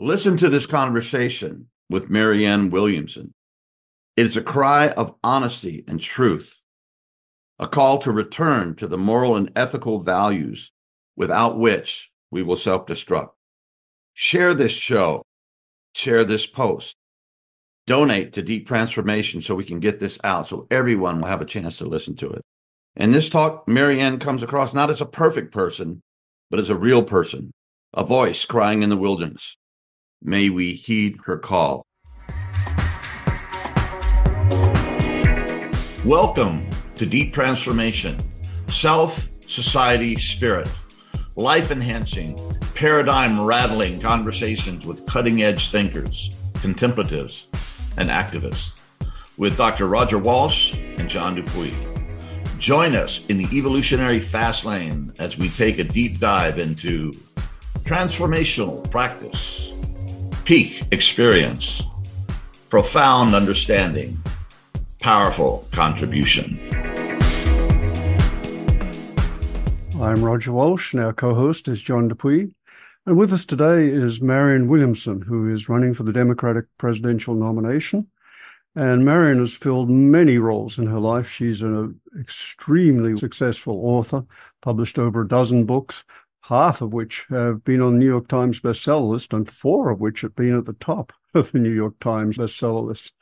Listen to this conversation with Marianne Williamson. It is a cry of honesty and truth, a call to return to the moral and ethical values without which we will self destruct. Share this show, share this post, donate to Deep Transformation so we can get this out so everyone will have a chance to listen to it. In this talk, Marianne comes across not as a perfect person, but as a real person, a voice crying in the wilderness. May we heed her call. Welcome to Deep Transformation, Self, Society, Spirit, life enhancing, paradigm rattling conversations with cutting edge thinkers, contemplatives, and activists with Dr. Roger Walsh and John Dupuy. Join us in the evolutionary fast lane as we take a deep dive into transformational practice, peak experience, profound understanding, powerful contribution. I'm Roger Walsh, and our co host is John Dupuy. And with us today is Marianne Williamson, who is running for the Democratic presidential nomination. And Marion has filled many roles in her life. She's an extremely successful author, published over a dozen books, half of which have been on the New York Times bestseller list, and four of which have been at the top of the New York Times bestseller list.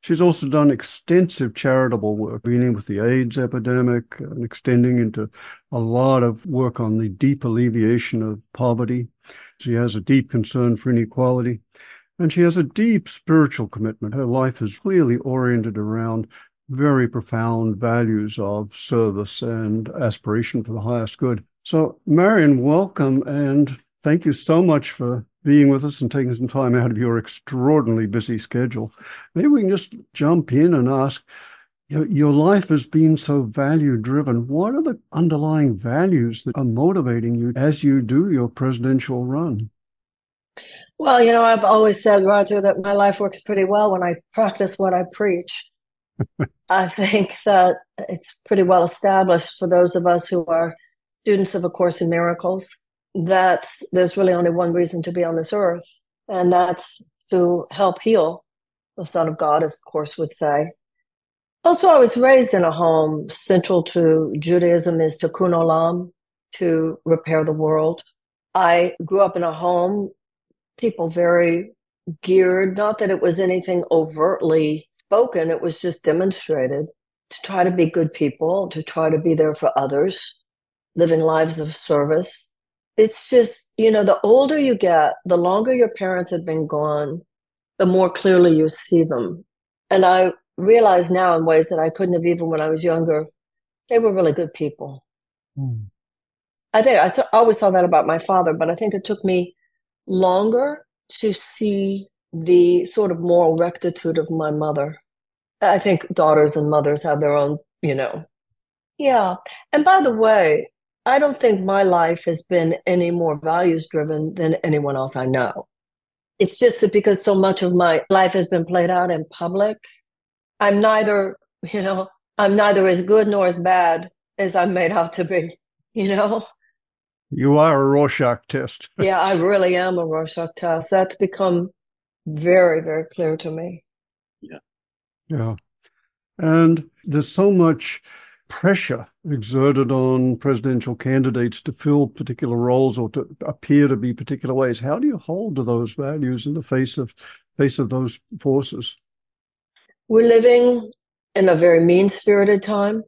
She's also done extensive charitable work, beginning with the AIDS epidemic and extending into a lot of work on the deep alleviation of poverty. She has a deep concern for inequality. And she has a deep spiritual commitment. Her life is clearly oriented around very profound values of service and aspiration for the highest good. So, Marianne, welcome and thank you so much for being with us and taking some time out of your extraordinarily busy schedule. Maybe we can just jump in and ask your life has been so value driven. What are the underlying values that are motivating you as you do your presidential run? Well, you know, I've always said, Roger, that my life works pretty well when I practice what I preach. I think that it's pretty well established for those of us who are students of A Course in Miracles that there's really only one reason to be on this earth, and that's to help heal the Son of God, as the Course would say. Also, I was raised in a home central to Judaism is tikkun olam, to repair the world. I grew up in a home people very geared, not that it was anything overtly spoken, it was just demonstrated to try to be good people, to try to be there for others, living lives of service. It's just, you know, the older you get, the longer your parents have been gone, the more clearly you see them. And I realize now in ways that I couldn't have even when I was younger, they were really good people. Mm. I think I always saw that about my father, but I think it took me longer to see the sort of moral rectitude of my mother. I think daughters and mothers have their own, you know. Yeah. And by the way, I don't think my life has been any more values driven than anyone else I know. It's just that because so much of my life has been played out in public, I'm neither, you know, I'm neither as good nor as bad as I'm made out to be, you know? You are a Rorschach test. yeah, I really am a Rorschach test. That's become very, very clear to me. Yeah. Yeah. And there's so much pressure exerted on presidential candidates to fill particular roles or to appear to be particular ways. How do you hold to those values in the face of face of those forces? We're living in a very mean spirited time.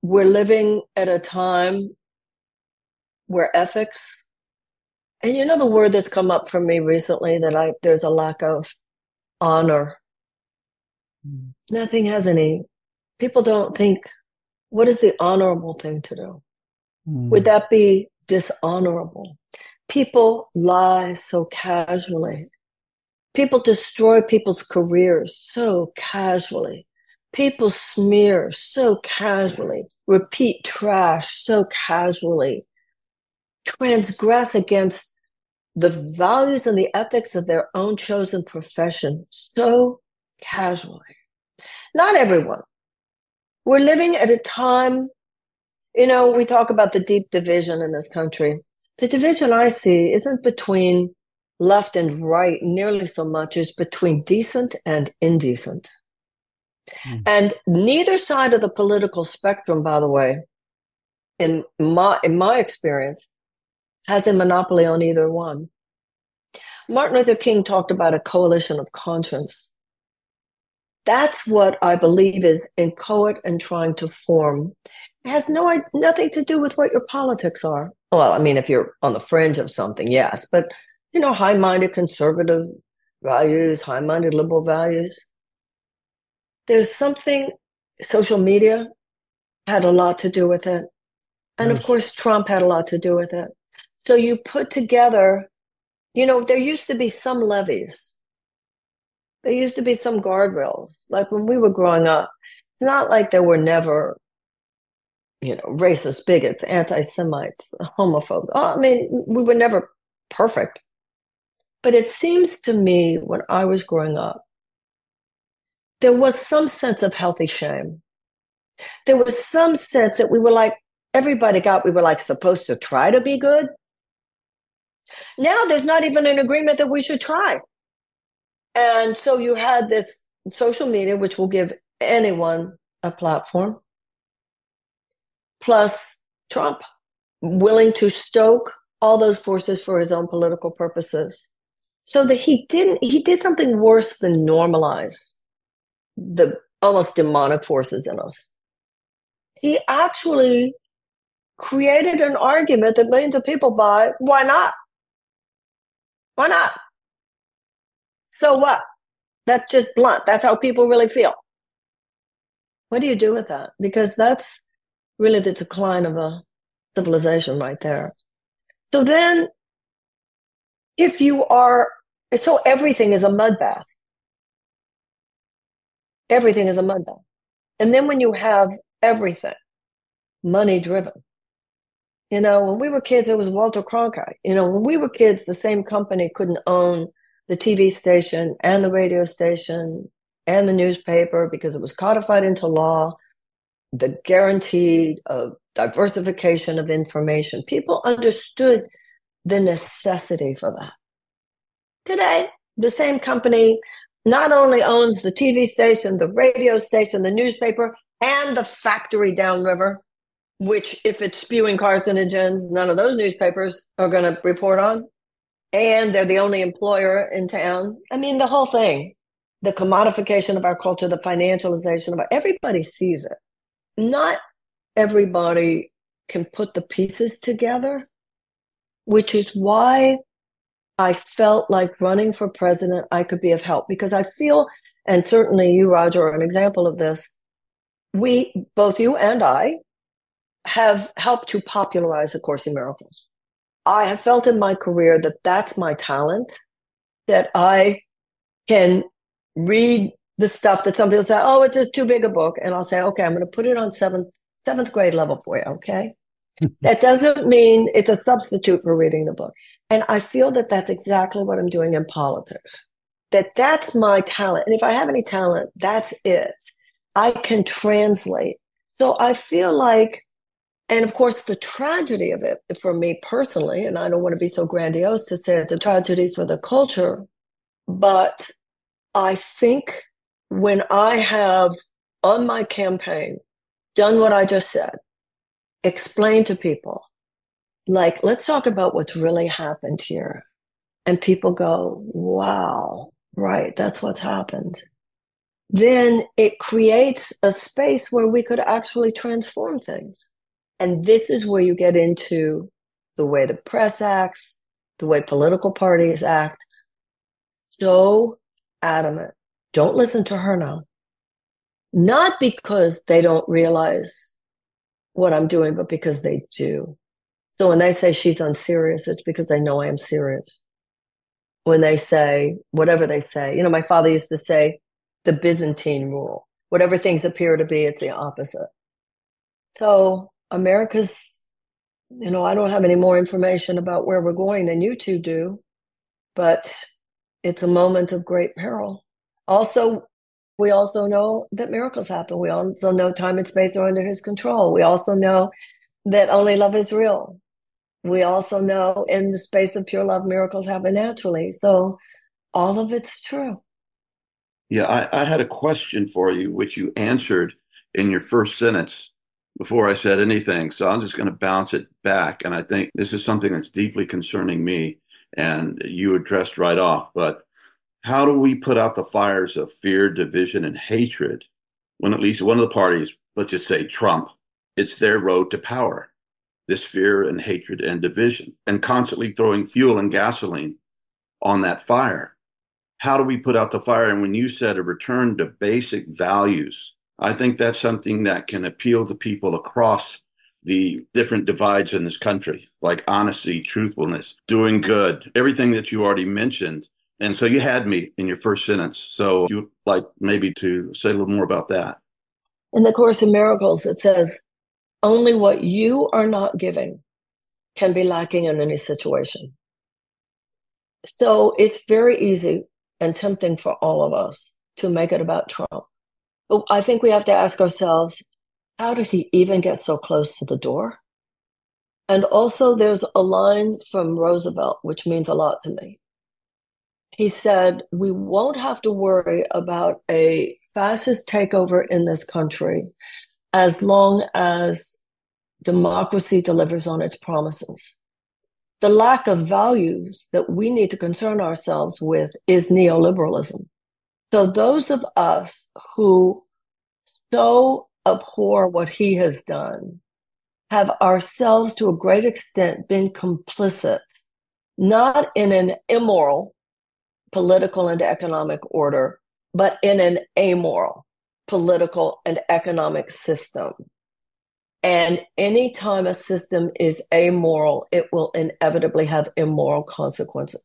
We're living at a time where ethics and you know the word that's come up for me recently that I there's a lack of honor. Mm. Nothing has any people don't think what is the honorable thing to do? Mm. Would that be dishonorable? People lie so casually. People destroy people's careers so casually. People smear so casually, repeat trash so casually transgress against the values and the ethics of their own chosen profession so casually. Not everyone. We're living at a time, you know, we talk about the deep division in this country. the division I see isn't between left and right nearly so much as between decent and indecent. Mm. And neither side of the political spectrum, by the way, in my in my experience, has a monopoly on either one. Martin Luther King talked about a coalition of conscience. That's what I believe is inchoate and trying to form. It has no nothing to do with what your politics are. Well, I mean, if you're on the fringe of something, yes, but you know, high-minded conservative values, high-minded liberal values. There's something social media had a lot to do with it. And of mm. course, Trump had a lot to do with it. So you put together, you know, there used to be some levees. There used to be some guardrails. Like when we were growing up, it's not like there were never, you know, racist bigots, anti Semites, homophobes. Oh, I mean, we were never perfect. But it seems to me when I was growing up, there was some sense of healthy shame. There was some sense that we were like, everybody got, we were like supposed to try to be good. Now there's not even an agreement that we should try. And so you had this social media, which will give anyone a platform, plus Trump willing to stoke all those forces for his own political purposes. So that he didn't, he did something worse than normalize the almost demonic forces in us. He actually created an argument that millions of people buy. Why not? Why not? So what? That's just blunt. That's how people really feel. What do you do with that? Because that's really the decline of a civilization right there. So then, if you are, so everything is a mud bath. Everything is a mud bath. And then when you have everything money driven, you know, when we were kids, it was Walter Cronkite. You know, when we were kids, the same company couldn't own the TV station and the radio station and the newspaper because it was codified into law. The guaranteed of diversification of information. People understood the necessity for that. Today, the same company not only owns the TV station, the radio station, the newspaper, and the factory downriver which if it's spewing carcinogens, none of those newspapers are going to report on. And they're the only employer in town. I mean, the whole thing, the commodification of our culture, the financialization of our, everybody sees it. Not everybody can put the pieces together, which is why I felt like running for president, I could be of help because I feel, and certainly you, Roger, are an example of this. We, both you and I, have helped to popularize A Course in Miracles. I have felt in my career that that's my talent, that I can read the stuff that some people say, oh, it's just too big a book. And I'll say, okay, I'm going to put it on seventh, seventh grade level for you. Okay. that doesn't mean it's a substitute for reading the book. And I feel that that's exactly what I'm doing in politics, that that's my talent. And if I have any talent, that's it. I can translate. So I feel like and of course, the tragedy of it for me personally, and I don't want to be so grandiose to say it's a tragedy for the culture, but I think when I have on my campaign done what I just said, explained to people, like, let's talk about what's really happened here. And people go, wow, right, that's what's happened. Then it creates a space where we could actually transform things. And this is where you get into the way the press acts, the way political parties act. So adamant. Don't listen to her now. Not because they don't realize what I'm doing, but because they do. So when they say she's unserious, it's because they know I am serious. When they say whatever they say, you know, my father used to say the Byzantine rule. Whatever things appear to be, it's the opposite. So America's, you know, I don't have any more information about where we're going than you two do, but it's a moment of great peril. Also, we also know that miracles happen. We also know time and space are under his control. We also know that only love is real. we also know in the space of pure love, miracles happen naturally. So all of it's true. Yeah, I, I had a question for you, which you answered in your first sentence before I said anything. So I'm just going to bounce it back. And I think this is something that's deeply concerning me and you addressed right off. But how do we put out the fires of fear, division, and hatred when at least one of the parties, let's just say Trump, it's their road to power? This fear and hatred and division, and constantly throwing fuel and gasoline on that fire. How do we put out the fire? And when you said a return to basic values, I think that's something that can appeal to people across the different divides in this country, like honesty, truthfulness, doing good, everything that you already mentioned. And so you had me in your first sentence. So you like maybe to say a little more about that. In the Course in Miracles, it says, only what you are not giving can be lacking in any situation. So it's very easy and tempting for all of us to make it about Trump. I think we have to ask ourselves, how did he even get so close to the door? And also, there's a line from Roosevelt, which means a lot to me. He said, We won't have to worry about a fascist takeover in this country as long as democracy delivers on its promises. The lack of values that we need to concern ourselves with is neoliberalism. So, those of us who so abhor what he has done have ourselves to a great extent been complicit, not in an immoral political and economic order, but in an amoral political and economic system. And anytime a system is amoral, it will inevitably have immoral consequences.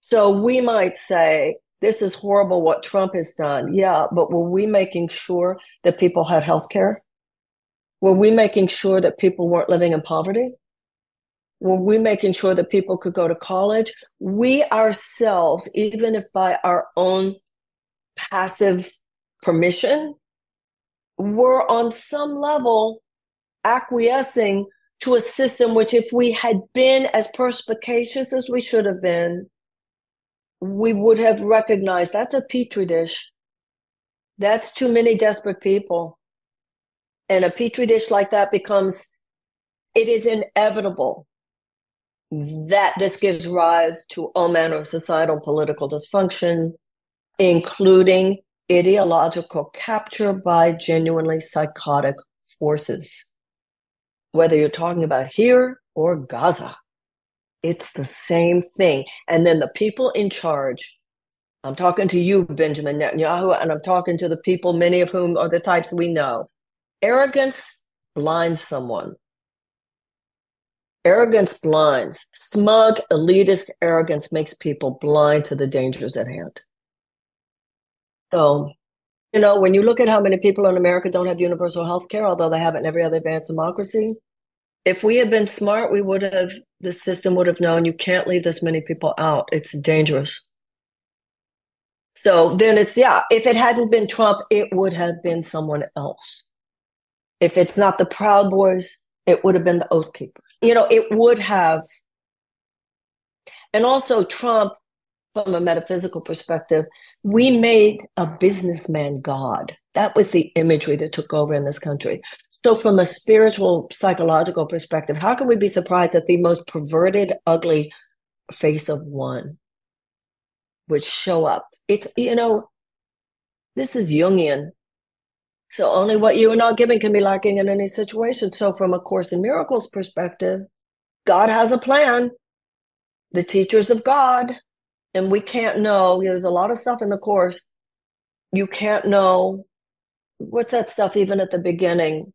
So we might say, this is horrible what Trump has done. Yeah, but were we making sure that people had health care? Were we making sure that people weren't living in poverty? Were we making sure that people could go to college? We ourselves, even if by our own passive permission, were on some level acquiescing to a system which, if we had been as perspicacious as we should have been, we would have recognized that's a petri dish. That's too many desperate people. And a petri dish like that becomes, it is inevitable that this gives rise to all manner of societal political dysfunction, including ideological capture by genuinely psychotic forces. Whether you're talking about here or Gaza. It's the same thing. And then the people in charge, I'm talking to you, Benjamin Netanyahu, and I'm talking to the people, many of whom are the types we know. Arrogance blinds someone. Arrogance blinds. Smug, elitist arrogance makes people blind to the dangers at hand. So, you know, when you look at how many people in America don't have universal health care, although they have it in every other advanced democracy, if we had been smart, we would have, the system would have known you can't leave this many people out. It's dangerous. So then it's, yeah, if it hadn't been Trump, it would have been someone else. If it's not the Proud Boys, it would have been the Oath Keepers. You know, it would have. And also, Trump, from a metaphysical perspective, we made a businessman God. That was the imagery that took over in this country. So, from a spiritual, psychological perspective, how can we be surprised that the most perverted, ugly face of one would show up? It's, you know, this is Jungian. So, only what you are not giving can be lacking in any situation. So, from a Course in Miracles perspective, God has a plan. The teachers of God, and we can't know. There's a lot of stuff in the Course. You can't know what's that stuff even at the beginning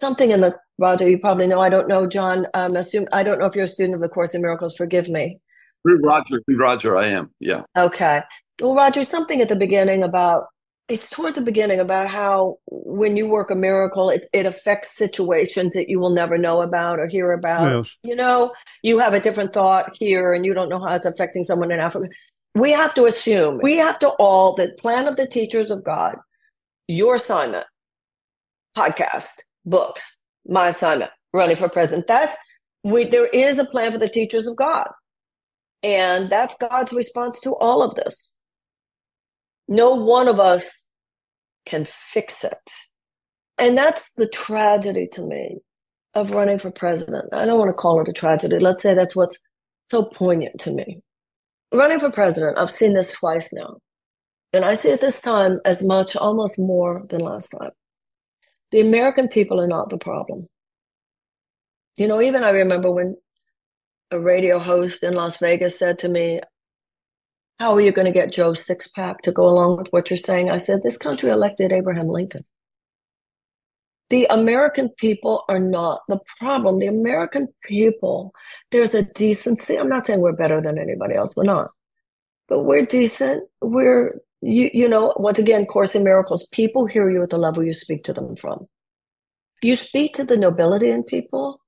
something in the Roger. You probably know. I don't know, John. Um, assume I don't know if you're a student of the Course in Miracles. Forgive me. Through Roger, through Roger, I am. Yeah. Okay. Well, Roger, something at the beginning about it's towards the beginning about how when you work a miracle, it, it affects situations that you will never know about or hear about. Yes. You know, you have a different thought here and you don't know how it's affecting someone in Africa. We have to assume, we have to all, the plan of the teachers of God, your assignment, podcast, books, my assignment, running for president. That's we, there is a plan for the teachers of God. And that's God's response to all of this. No one of us can fix it. And that's the tragedy to me of running for president. I don't want to call it a tragedy. Let's say that's what's so poignant to me. Running for president, I've seen this twice now. And I see it this time as much, almost more than last time. The American people are not the problem. You know, even I remember when a radio host in Las Vegas said to me, How are you going to get Joe Sixpack to go along with what you're saying? I said, This country elected Abraham Lincoln. The American people are not the problem. The American people, there's a decency. I'm not saying we're better than anybody else. We're not. But we're decent. We're, you, you know, once again, Course in Miracles, people hear you at the level you speak to them from. You speak to the nobility in people,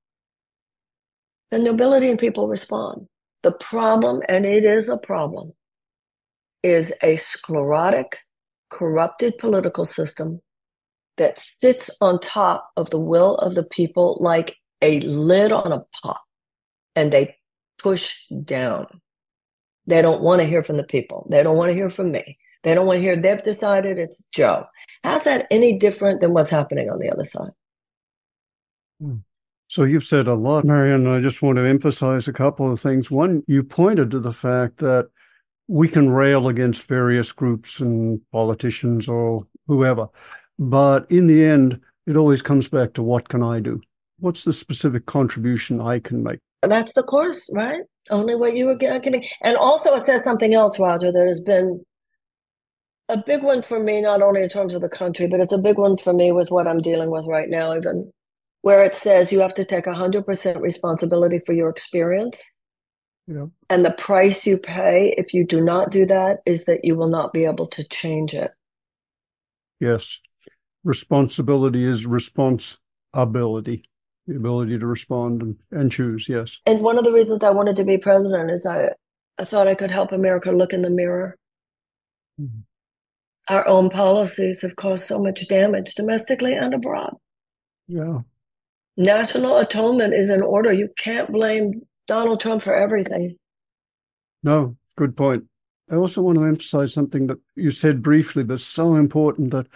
the nobility in people respond. The problem, and it is a problem, is a sclerotic, corrupted political system that sits on top of the will of the people like a lid on a pot and they push down. They don't want to hear from the people. They don't want to hear from me. They don't want to hear they've decided it's Joe. How's that any different than what's happening on the other side? Hmm. So you've said a lot, Marianne. I just want to emphasize a couple of things. One, you pointed to the fact that we can rail against various groups and politicians or whoever. But in the end, it always comes back to what can I do? What's the specific contribution I can make? That's the course, right? Only what you are getting. And also, it says something else, Roger, that has been a big one for me, not only in terms of the country, but it's a big one for me with what I'm dealing with right now, even where it says you have to take 100% responsibility for your experience. Yeah. And the price you pay if you do not do that is that you will not be able to change it. Yes responsibility is responsibility, the ability to respond and, and choose. Yes. And one of the reasons I wanted to be president is I, I thought I could help America look in the mirror. Mm-hmm. Our own policies have caused so much damage domestically and abroad. Yeah. National atonement is in order. You can't blame Donald Trump for everything. No, good point. I also want to emphasize something that you said briefly, but so important that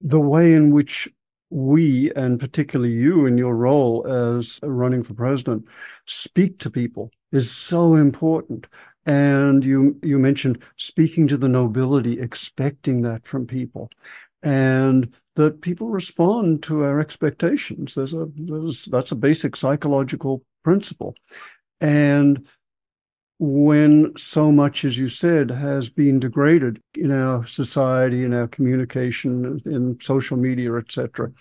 the way in which we, and particularly you in your role as running for president, speak to people is so important. And you you mentioned speaking to the nobility, expecting that from people, and that people respond to our expectations. There's a there's, that's a basic psychological principle, and when so much, as you said, has been degraded in our society, in our communication, in social media, etc.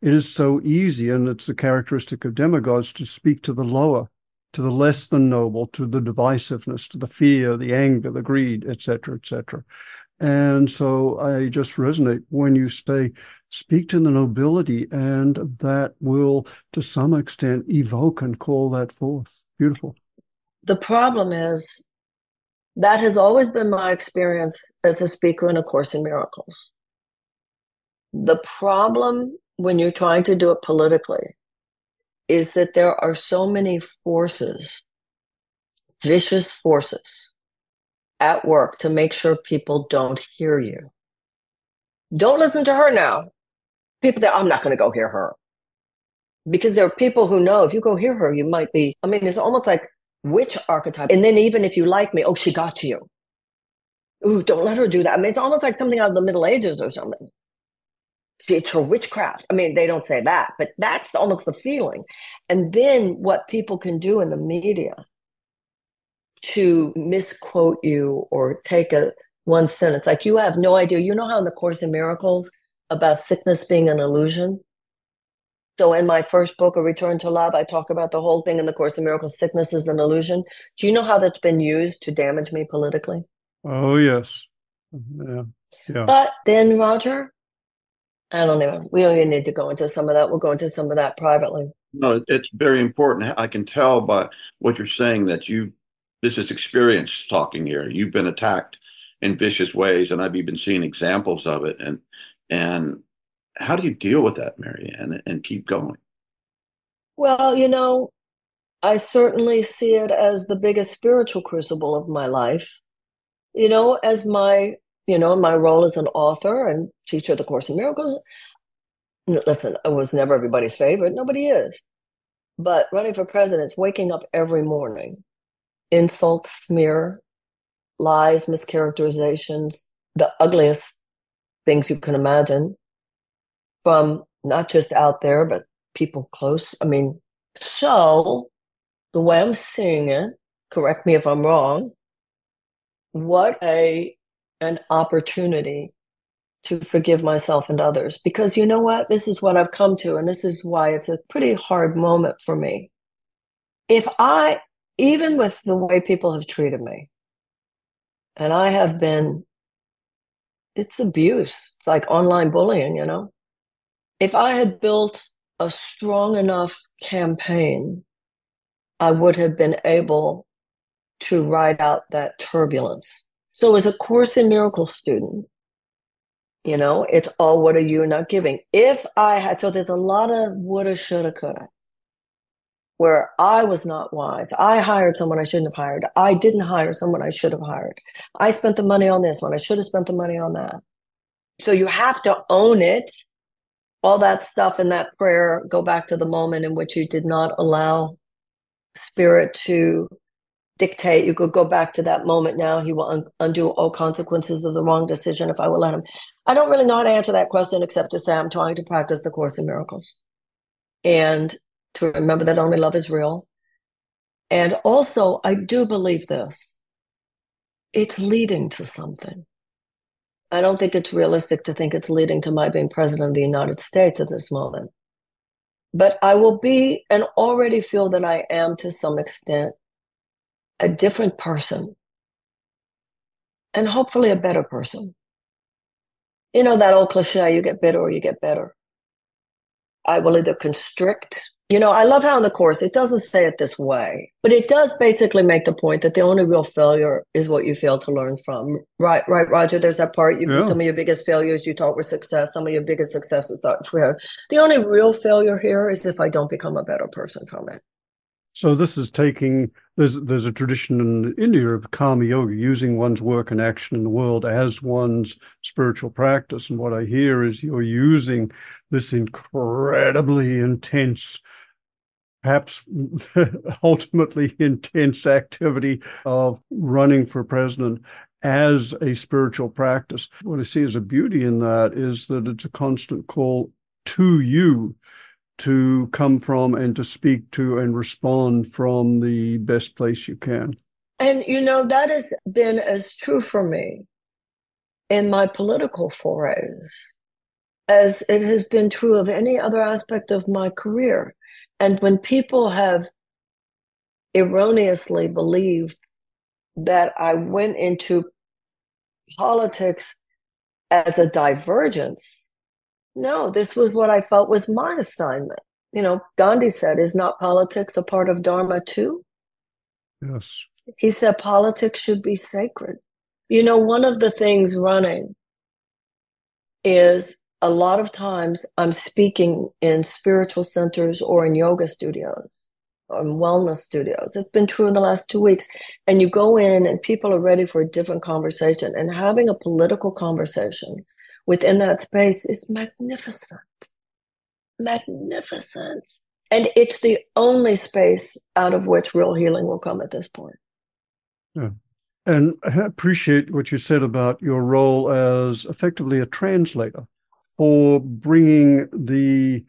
It is so easy, and it's a characteristic of demagogues to speak to the lower, to the less than noble, to the divisiveness, to the fear, the anger, the greed, etc., etc. And so I just resonate when you say, speak to the nobility, and that will, to some extent, evoke and call that forth. Beautiful the problem is that has always been my experience as a speaker in A Course in Miracles. The problem when you're trying to do it politically is that there are so many forces, vicious forces at work to make sure people don't hear you. Don't listen to her now. People that I'm not going to go hear her. Because there are people who know if you go hear her, you might be, I mean, it's almost like witch archetype. And then even if you like me, oh, she got to you. Ooh, don't let her do that. I mean, it's almost like something out of the Middle Ages or something. It's her witchcraft. I mean, they don't say that, but that's almost the feeling. And then what people can do in the media to misquote you or take a one sentence, like you have no idea. You know how in the Course in Miracles about sickness being an illusion? So in my first book, A Return to Love, I talk about the whole thing in the Course in Miracles, sickness is an illusion. Do you know how that's been used to damage me politically? Oh, yes. Mm-hmm. Yeah. yeah. But then, Roger, I don't know. We don't even need to go into some of that. We'll go into some of that privately. No, it's very important. I can tell by what you're saying that you, this is experience talking here. You've been attacked in vicious ways, and I've even seen examples of it. And and how do you deal with that, Marianne, and keep going? Well, you know, I certainly see it as the biggest spiritual crucible of my life. You know, as my, you know, my role as an author and teacher of the Course in Miracles. Listen, I was never everybody's favorite. Nobody is. But running for president, waking up every morning, insults, smear, lies, mischaracterizations, the ugliest things you can imagine from not just out there, but people close. I mean, so the way I'm seeing it, correct me if I'm wrong, what a an opportunity to forgive myself and others. Because you know what? This is what I've come to, and this is why it's a pretty hard moment for me. If I, even with the way people have treated me, and I have been, it's abuse. It's like online bullying, you know? If I had built a strong enough campaign, I would have been able to ride out that turbulence. So as a Course in Miracles student, you know, it's all what are you not giving? If I had, so there's a lot of woulda, shoulda, coulda, where I was not wise. I hired someone I shouldn't have hired. I didn't hire someone I should have hired. I spent the money on this one. I should have spent the money on that. So you have to own it. All that stuff in that prayer, go back to the moment in which you did not allow spirit to dictate. You could go back to that moment now. He will un- undo all consequences of the wrong decision if I will let him. I don't really know how to answer that question except to say I'm trying to practice the Course in Miracles and to remember that only love is real. And also, I do believe this it's leading to something. I don't think it's realistic to think it's leading to my being president of the United States at this moment. But I will be and already feel that I am to some extent a different person and hopefully a better person. You know, that old cliche, you get bitter or you get better. I will either constrict. You know, I love how in the course it doesn't say it this way, but it does basically make the point that the only real failure is what you fail to learn from. Right, right, Roger. There's that part. You, yeah. Some of your biggest failures you thought were success. Some of your biggest successes thought were. The only real failure here is if I don't become a better person from it. So this is taking there's there's a tradition in India of karma yoga, using one's work and action in the world as one's spiritual practice. And what I hear is you're using this incredibly intense, perhaps ultimately intense activity of running for president as a spiritual practice. What I see as a beauty in that is that it's a constant call to you to come from and to speak to and respond from the best place you can. And, you know, that has been as true for me in my political forays as it has been true of any other aspect of my career. And when people have erroneously believed that I went into politics as a divergence, no, this was what I felt was my assignment. You know, Gandhi said, is not politics a part of Dharma too? Yes. He said politics should be sacred. You know, one of the things running is a lot of times I'm speaking in spiritual centers or in yoga studios or in wellness studios. It's been true in the last two weeks. And you go in and people are ready for a different conversation and having a political conversation within that space is magnificent. Magnificent. And it's the only space out of which real healing will come at this point. Yeah. And I appreciate what you said about your role as effectively a translator for bringing the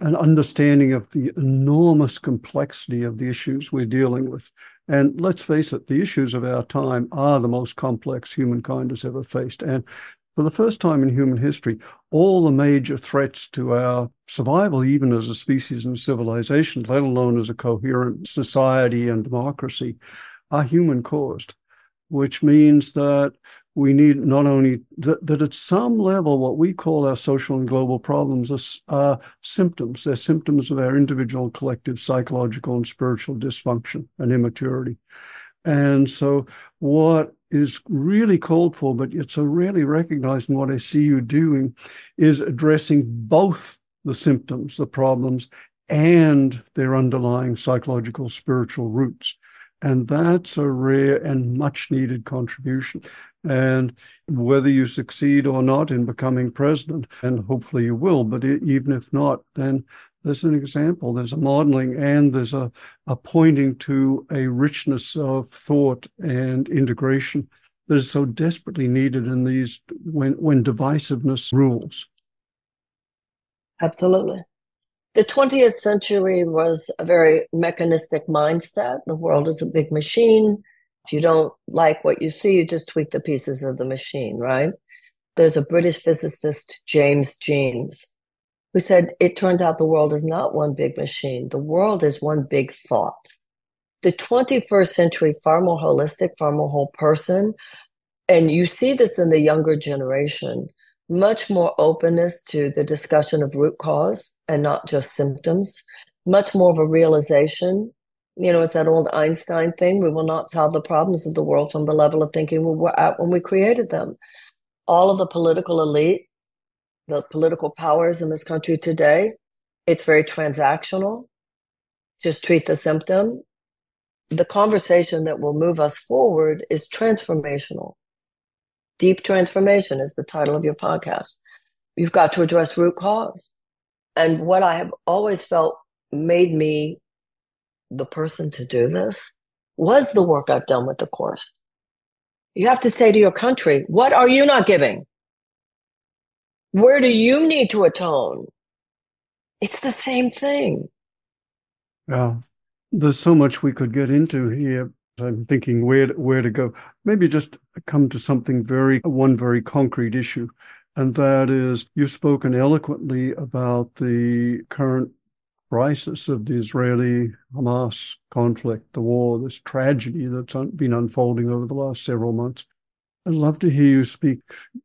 an understanding of the enormous complexity of the issues we're dealing with. And let's face it, the issues of our time are the most complex humankind has ever faced. And for the first time in human history, all the major threats to our survival, even as a species and civilization, let alone as a coherent society and democracy, are human caused, which means that we need not only that, that, at some level, what we call our social and global problems are, are symptoms. They're symptoms of our individual, collective, psychological, and spiritual dysfunction and immaturity. And so, what is really called for, but it's so rarely recognized in what I see you doing, is addressing both the symptoms, the problems, and their underlying psychological spiritual roots. And that's a rare and much needed contribution. And whether you succeed or not in becoming president, and hopefully you will, but even if not, then there's an example, there's a modeling, and there's a, a pointing to a richness of thought and integration that is so desperately needed in these when when divisiveness rules. Absolutely. The 20th century was a very mechanistic mindset. The world is a big machine. If you don't like what you see, you just tweak the pieces of the machine, right? There's a British physicist, James Jeans, who said, It turns out the world is not one big machine. The world is one big thought. The 21st century, far more holistic, far more whole person. And you see this in the younger generation, much more openness to the discussion of root cause and not just symptoms, much more of a realization. You know, it's that old Einstein thing. We will not solve the problems of the world from the level of thinking we were at when we created them. All of the political elite the political powers in this country today, it's very transactional. Just treat the symptom. The conversation that will move us forward is transformational. Deep transformation is the title of your podcast. You've got to address root cause. And what I have always felt made me the person to do this was the work I've done with the course. You have to say to your country, what are you not giving? Where do you need to atone? It's the same thing. Yeah. There's so much we could get into here. I'm thinking where where to go. Maybe just come to something very one very concrete issue, and that is you've spoken eloquently about the current crisis of the Israeli Hamas conflict, the war, this tragedy that's been unfolding over the last several months. I'd love to hear you speak,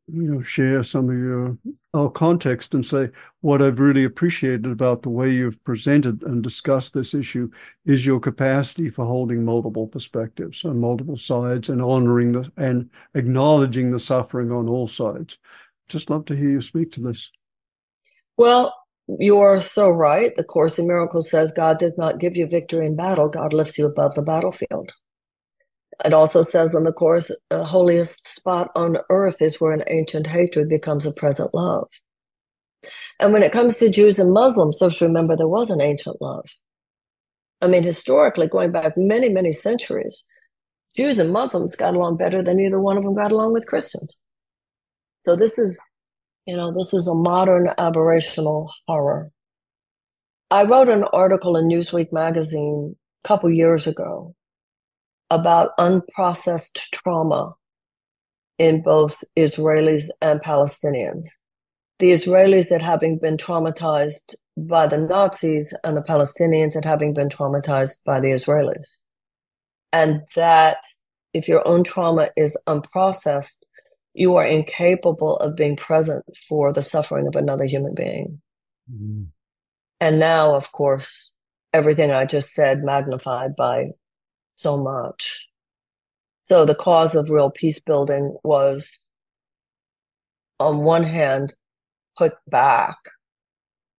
you know, share some of your our context and say what I've really appreciated about the way you've presented and discussed this issue is your capacity for holding multiple perspectives on multiple sides and honoring the and acknowledging the suffering on all sides. Just love to hear you speak to this. Well, you are so right. The Course in Miracles says God does not give you victory in battle. God lifts you above the battlefield. It also says in the Course, the holiest spot on earth is where an ancient hatred becomes a present love. And when it comes to Jews and Muslims, so remember there was an ancient love. I mean, historically, going back many, many centuries, Jews and Muslims got along better than either one of them got along with Christians. So this is, you know, this is a modern aberrational horror. I wrote an article in Newsweek magazine a couple years ago about unprocessed trauma in both Israelis and Palestinians. The Israelis that having been traumatized by the Nazis and the Palestinians that having been traumatized by the Israelis. And that if your own trauma is unprocessed, you are incapable of being present for the suffering of another human being. Mm. And now, of course, everything I just said magnified by so much. So the cause of real peace building was, on one hand, put back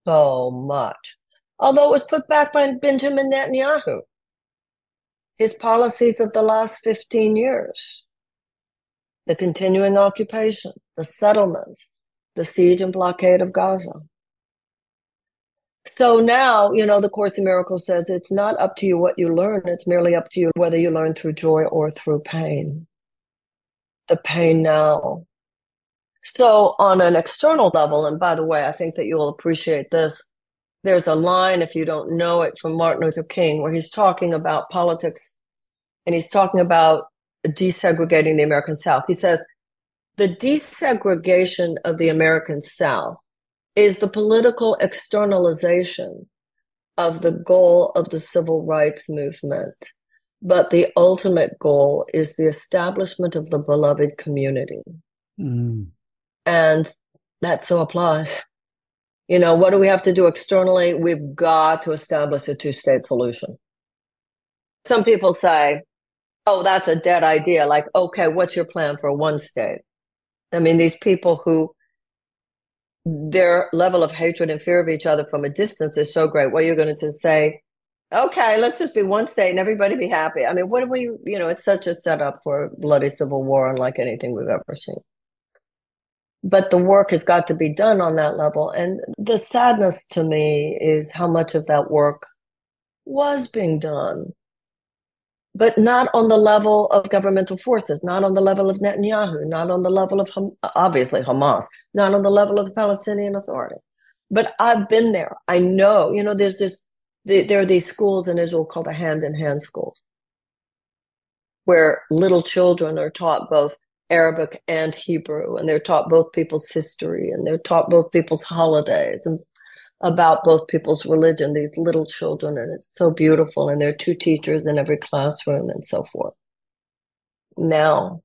so much. Although it was put back by Benjamin Netanyahu. His policies of the last 15 years, the continuing occupation, the settlements, the siege and blockade of Gaza. So now, you know, the Course in Miracles says it's not up to you what you learn. It's merely up to you whether you learn through joy or through pain. The pain now. So on an external level, and by the way, I think that you'll appreciate this. There's a line, if you don't know it, from Martin Luther King, where he's talking about politics and he's talking about desegregating the American South. He says, the desegregation of the American South is the political externalization of the goal of the civil rights movement. But the ultimate goal is the establishment of the beloved community. Mm. And that so applies. You know, what do we have to do externally? We've got to establish a two state solution. Some people say, oh, that's a dead idea. Like, okay, what's your plan for one state? I mean, these people who their level of hatred and fear of each other from a distance is so great. What you're going to say, okay, let's just be one state and everybody be happy. I mean, what do we, you know, it's such a setup for bloody civil war unlike anything we've ever seen. But the work has got to be done on that level. And the sadness to me is how much of that work was being done but not on the level of governmental forces, not on the level of Netanyahu, not on the level of obviously Hamas, not on the level of the Palestinian Authority. But I've been there. I know, you know, there's this, there are these schools in Israel called the hand in hand schools where little children are taught both Arabic and Hebrew, and they're taught both people's history and they're taught both people's holidays and about both people's religion, these little children, and it's so beautiful. And there are two teachers in every classroom and so forth. Now,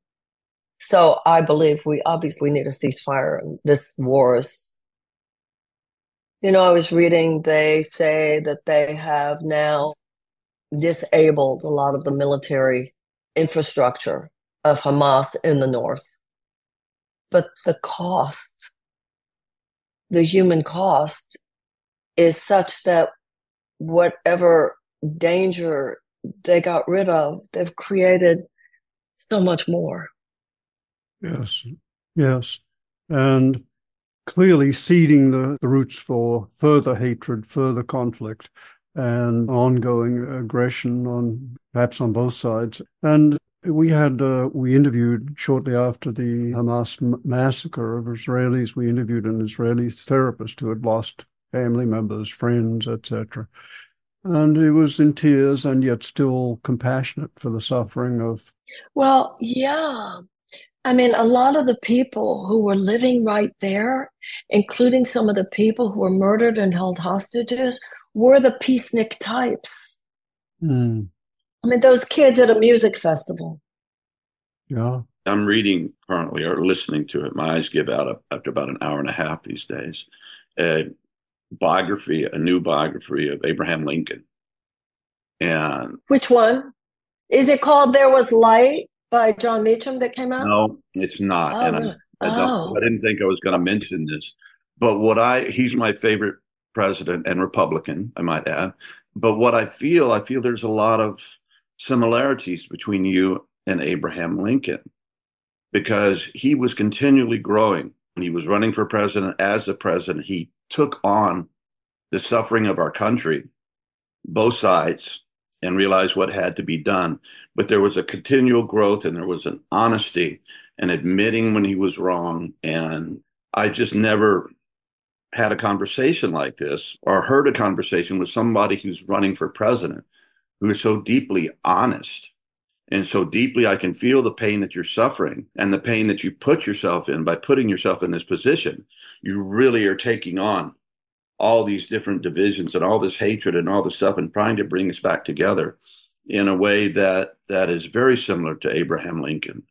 so I believe we obviously need a ceasefire. This war is, you know, I was reading, they say that they have now disabled a lot of the military infrastructure of Hamas in the north. But the cost, the human cost is such that whatever danger they got rid of, they've created so much more. Yes, yes. And clearly seeding the, the roots for further hatred, further conflict, and ongoing aggression on perhaps on both sides. And we had uh, we interviewed shortly after the Hamas massacre of Israelis. We interviewed an Israeli therapist who had lost family members, friends, etc. And he was in tears and yet still compassionate for the suffering of. Well, yeah. I mean, a lot of the people who were living right there, including some of the people who were murdered and held hostages, were the peacenik types. Mm. I mean, those kids at a music festival. Yeah. I'm reading currently or listening to it. My eyes give out after about an hour and a half these days. Uh, biography, a new biography of Abraham Lincoln. And which one? Is it called There Was Light by Jon Meacham that came out? No, it's not. Oh, and? I, I, oh. I didn't think I was going to mention this, but what I, he's my favorite president and Republican, I might add. But what I feel, I feel there's a lot of similarities between you and Abraham Lincoln because he was continually growing. He was running for president as the president. He took on the suffering of our country, both sides, and realized what had to be done. But there was a continual growth and there was an honesty and admitting when he was wrong. And I just never had a conversation like this or heard a conversation with somebody who's running for president who is so deeply honest and so deeply I can feel the pain that you're suffering and the pain that you put yourself in by putting yourself in this position. You really are taking on all these different divisions and all this hatred and all this stuff and trying to bring us back together in a way that that is very similar to Abraham Lincoln,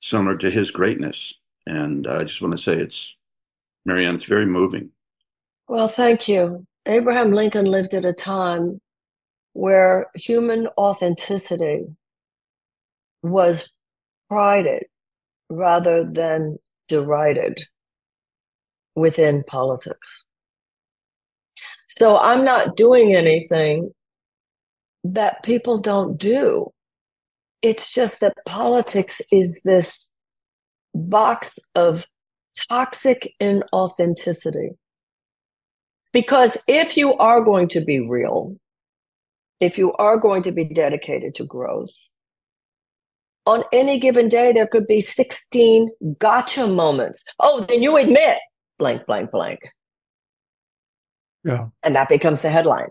similar to his greatness. And I just want to say it's, Marianne, it's very moving. Well, thank you. Abraham Lincoln lived at a time where human authenticity was prided rather than derided within politics. So I'm not doing anything that people don't do. It's just that politics is this box of toxic inauthenticity. Because if you are going to be real, if you are going to be dedicated to growth, on any given day, there could be 16 gotcha moments. Oh, then you admit blank, blank, blank. Yeah. And that becomes the headline.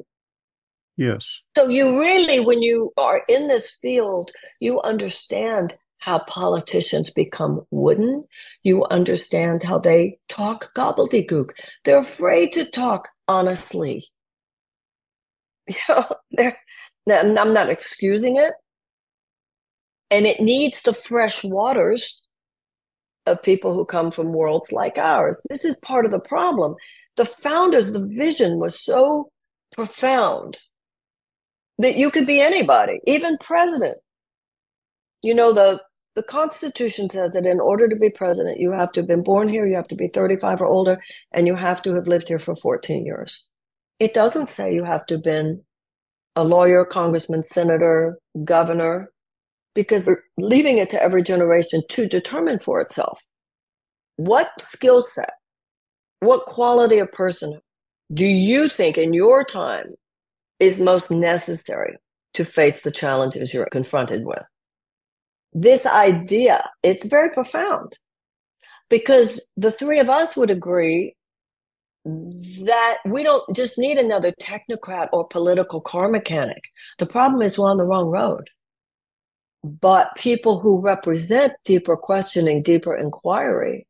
Yes. So you really, when you are in this field, you understand how politicians become wooden. You understand how they talk gobbledygook. They're afraid to talk honestly. You know, they're, I'm not excusing it, and it needs the fresh waters of people who come from worlds like ours. This is part of the problem. The founders, the vision was so profound that you could be anybody, even president. You know, the the Constitution says that in order to be president, you have to have been born here, you have to be 35 or older, and you have to have lived here for 14 years. It doesn't say you have to have been a lawyer, congressman, senator, governor, because we're leaving it to every generation to determine for itself what skill set, what quality of person do you think in your time is most necessary to face the challenges you're confronted with? This idea, it's very profound because the three of us would agree that we don't just need another technocrat or political car mechanic. The problem is we're on the wrong road. But people who represent deeper questioning, deeper inquiry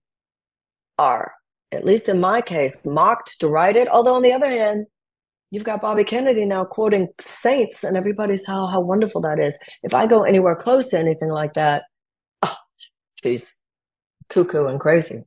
are, at least in my case, mocked, derided. Although on the other hand, you've got Bobby Kennedy now quoting saints and everybody's how, how wonderful that is. If I go anywhere close to anything like that, oh, she's cuckoo and crazy.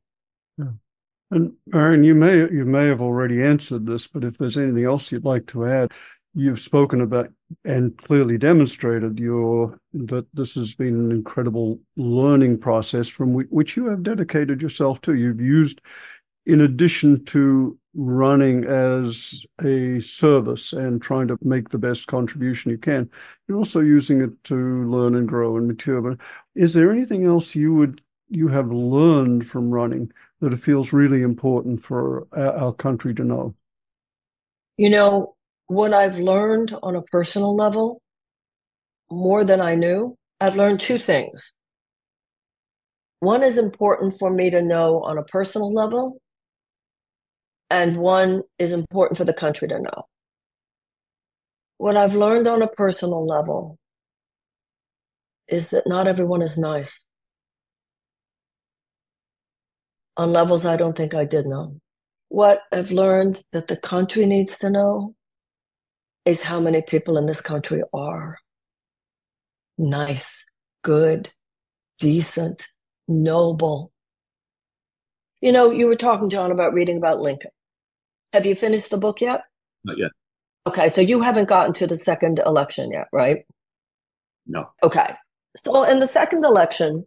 And Marianne, you may you may have already answered this, but if there's anything else you'd like to add, you've spoken about and clearly demonstrated your that this has been an incredible learning process from which, you have dedicated yourself to. You've used, in addition to running as a service and trying to make the best contribution you can, you're also using it to learn and grow and mature. But is there anything else you would you have learned from running that it feels really important for our, our country to know? You know, what I've learned on a personal level, more than I knew, I've learned two things. One is important for me to know on a personal level, and one is important for the country to know. What I've learned on a personal level is that not everyone is nice on levels I don't think I did know. What I've learned that the country needs to know is how many people in this country are nice, good, decent, noble. You know, you were talking, John, about reading about Lincoln. Have you finished the book yet? Not yet. Okay, so you haven't gotten to the second election yet, right? No. Okay. So in the second election,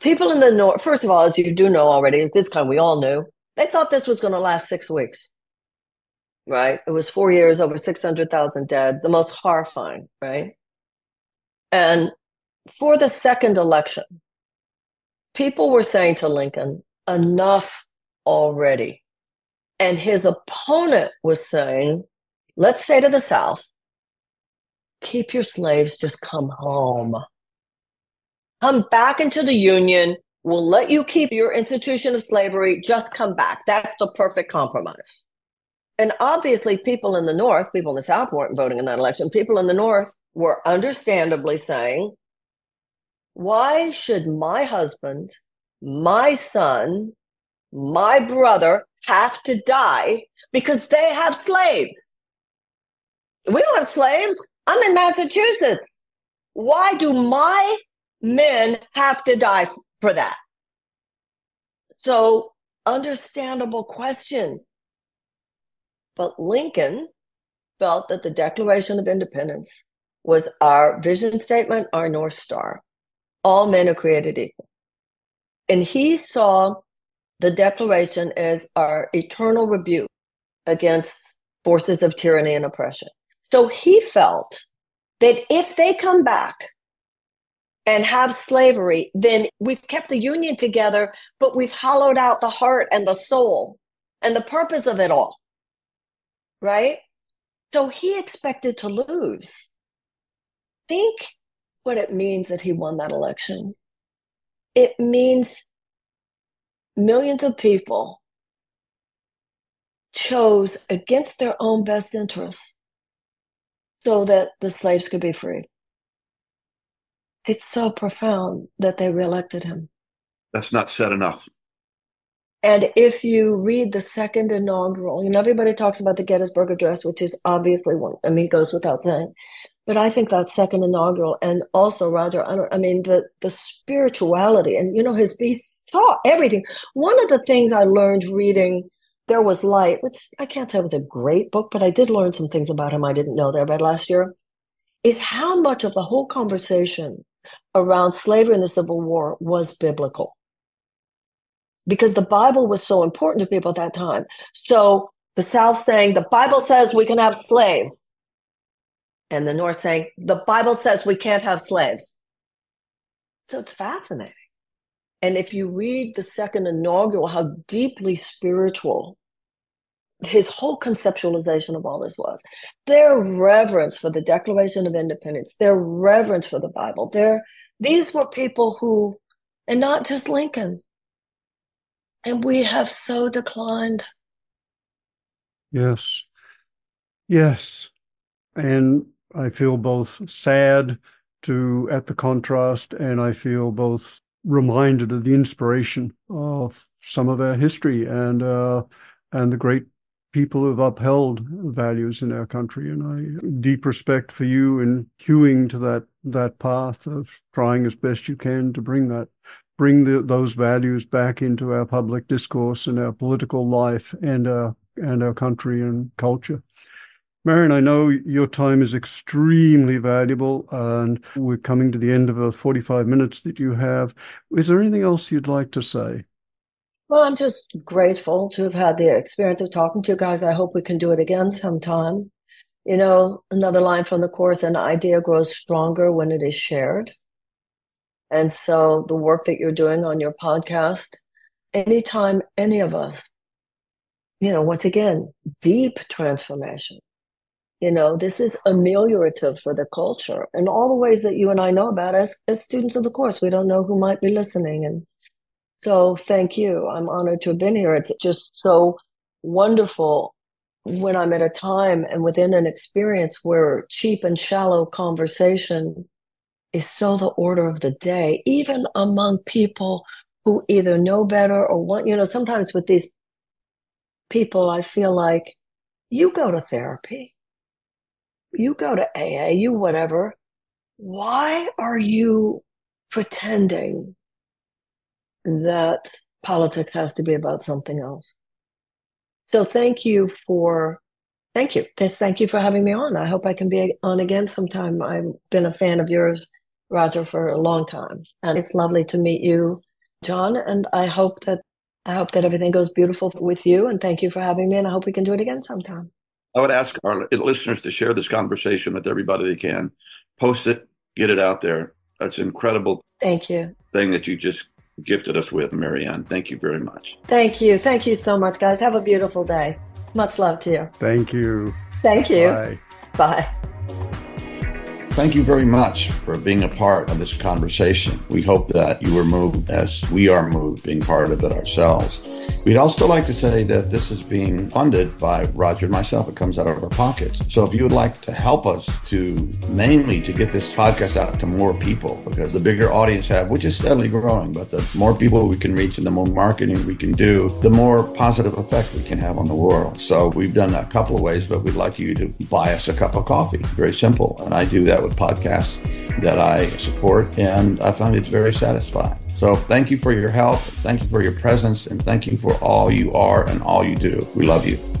people in the north, first of all, as you do know already, at this time we all knew, they thought this was going to last six weeks. Right? It was four years, over 600,000 dead, the most horrifying, right? And for the second election, people were saying to Lincoln, enough already. And his opponent was saying, let's say to the South, keep your slaves, just come home. Come back into the Union. We'll let you keep your institution of slavery. Just come back. That's the perfect compromise. And obviously, people in the North, people in the South weren't voting in that election. People in the North were understandably saying, why should my husband, my son, my brother have to die because they have slaves? We don't have slaves. I'm in Massachusetts. Why do my men have to die for that. So, understandable question. But Lincoln felt that the Declaration of Independence was our vision statement, our North Star. All men are created equal. And he saw the Declaration as our eternal rebuke against forces of tyranny and oppression. So he felt that if they come back and have slavery, then we've kept the union together, but we've hollowed out the heart and the soul and the purpose of it all. Right? So he expected to lose. Think what it means that he won that election. It means millions of people chose against their own best interests so that the slaves could be free it's so profound that they reelected him. That's not said enough. And if you read the second inaugural, you know, everybody talks about the Gettysburg Address, which is obviously one, I mean, goes without saying. But I think that second inaugural, and also Roger, I, I mean, the the spirituality, and you know, his he saw everything. One of the things I learned reading There Was Light, which I can't say was a great book, but I did learn some things about him I didn't know that read last year, is how much of the whole conversation around slavery in the Civil War was biblical. Because the Bible was so important to people at that time. So the South saying, the Bible says we can have slaves. And the North saying, the Bible says we can't have slaves. So it's fascinating. And if you read the second inaugural, how deeply spiritual his whole conceptualization of all this was their reverence for the Declaration of Independence, their reverence for the Bible. Their, these were people who, and not just Lincoln. And we have so declined. Yes. Yes. And I feel both sad to at the contrast, and I feel both reminded of the inspiration of some of our history and uh, and the great people who have upheld values in our country. And I deep respect for you in queuing to that that path of trying as best you can to bring that bring the, those values back into our public discourse and our political life and our and our country and culture. Marianne, I know your time is extremely valuable and we're coming to the end of the 45 minutes that you have. Is there anything else you'd like to say? Well, I'm just grateful to have had the experience of talking to you guys. I hope we can do it again sometime. You know, another line from the course an idea grows stronger when it is shared. And so the work that you're doing on your podcast, anytime any of us, you know, once again, deep transformation. You know, this is ameliorative for the culture and all the ways that you and I know about as, as students of the course. We don't know who might be listening and so thank you. I'm honored to have been here. It's just so wonderful when I'm at a time and within an experience where cheap and shallow conversation is so the order of the day, even among people who either know better or want, you know, sometimes with these people, I feel like you go to therapy, you go to AA, you whatever. Why are you pretending that politics has to be about something else. So thank you for, thank you. Thank you for having me on. I hope I can be on again sometime. I've been a fan of yours, Roger, for a long time. And it's lovely to meet you, John. And I hope that, I hope that everything goes beautiful with you. And thank you for having me. And I hope we can do it again sometime. I would ask our listeners to share this conversation with everybody they can. Post it, get it out there. That's incredible. Thank you. Thing that you just gifted us with, Marianne. Thank you very much. Thank you. Thank you so much, guys. Have a beautiful day. Much love to you. Thank you. Thank you. Bye. Bye. Thank you very much for being a part of this conversation. We hope that you were moved as we are moved being part of it ourselves. We'd also like to say that this is being funded by Roger and myself. It comes out of our pockets. So if you would like to help us to mainly to get this podcast out to more people, because the bigger audience have, which is steadily growing, but the more people we can reach and the more marketing we can do, the more positive effect we can have on the world. So we've done a couple of ways, but we'd like you to buy us a cup of coffee. Very simple. And I do that with podcasts that I support and I find it's very satisfying. So thank you for your help. Thank you for your presence and thank you for all you are and all you do. We love you.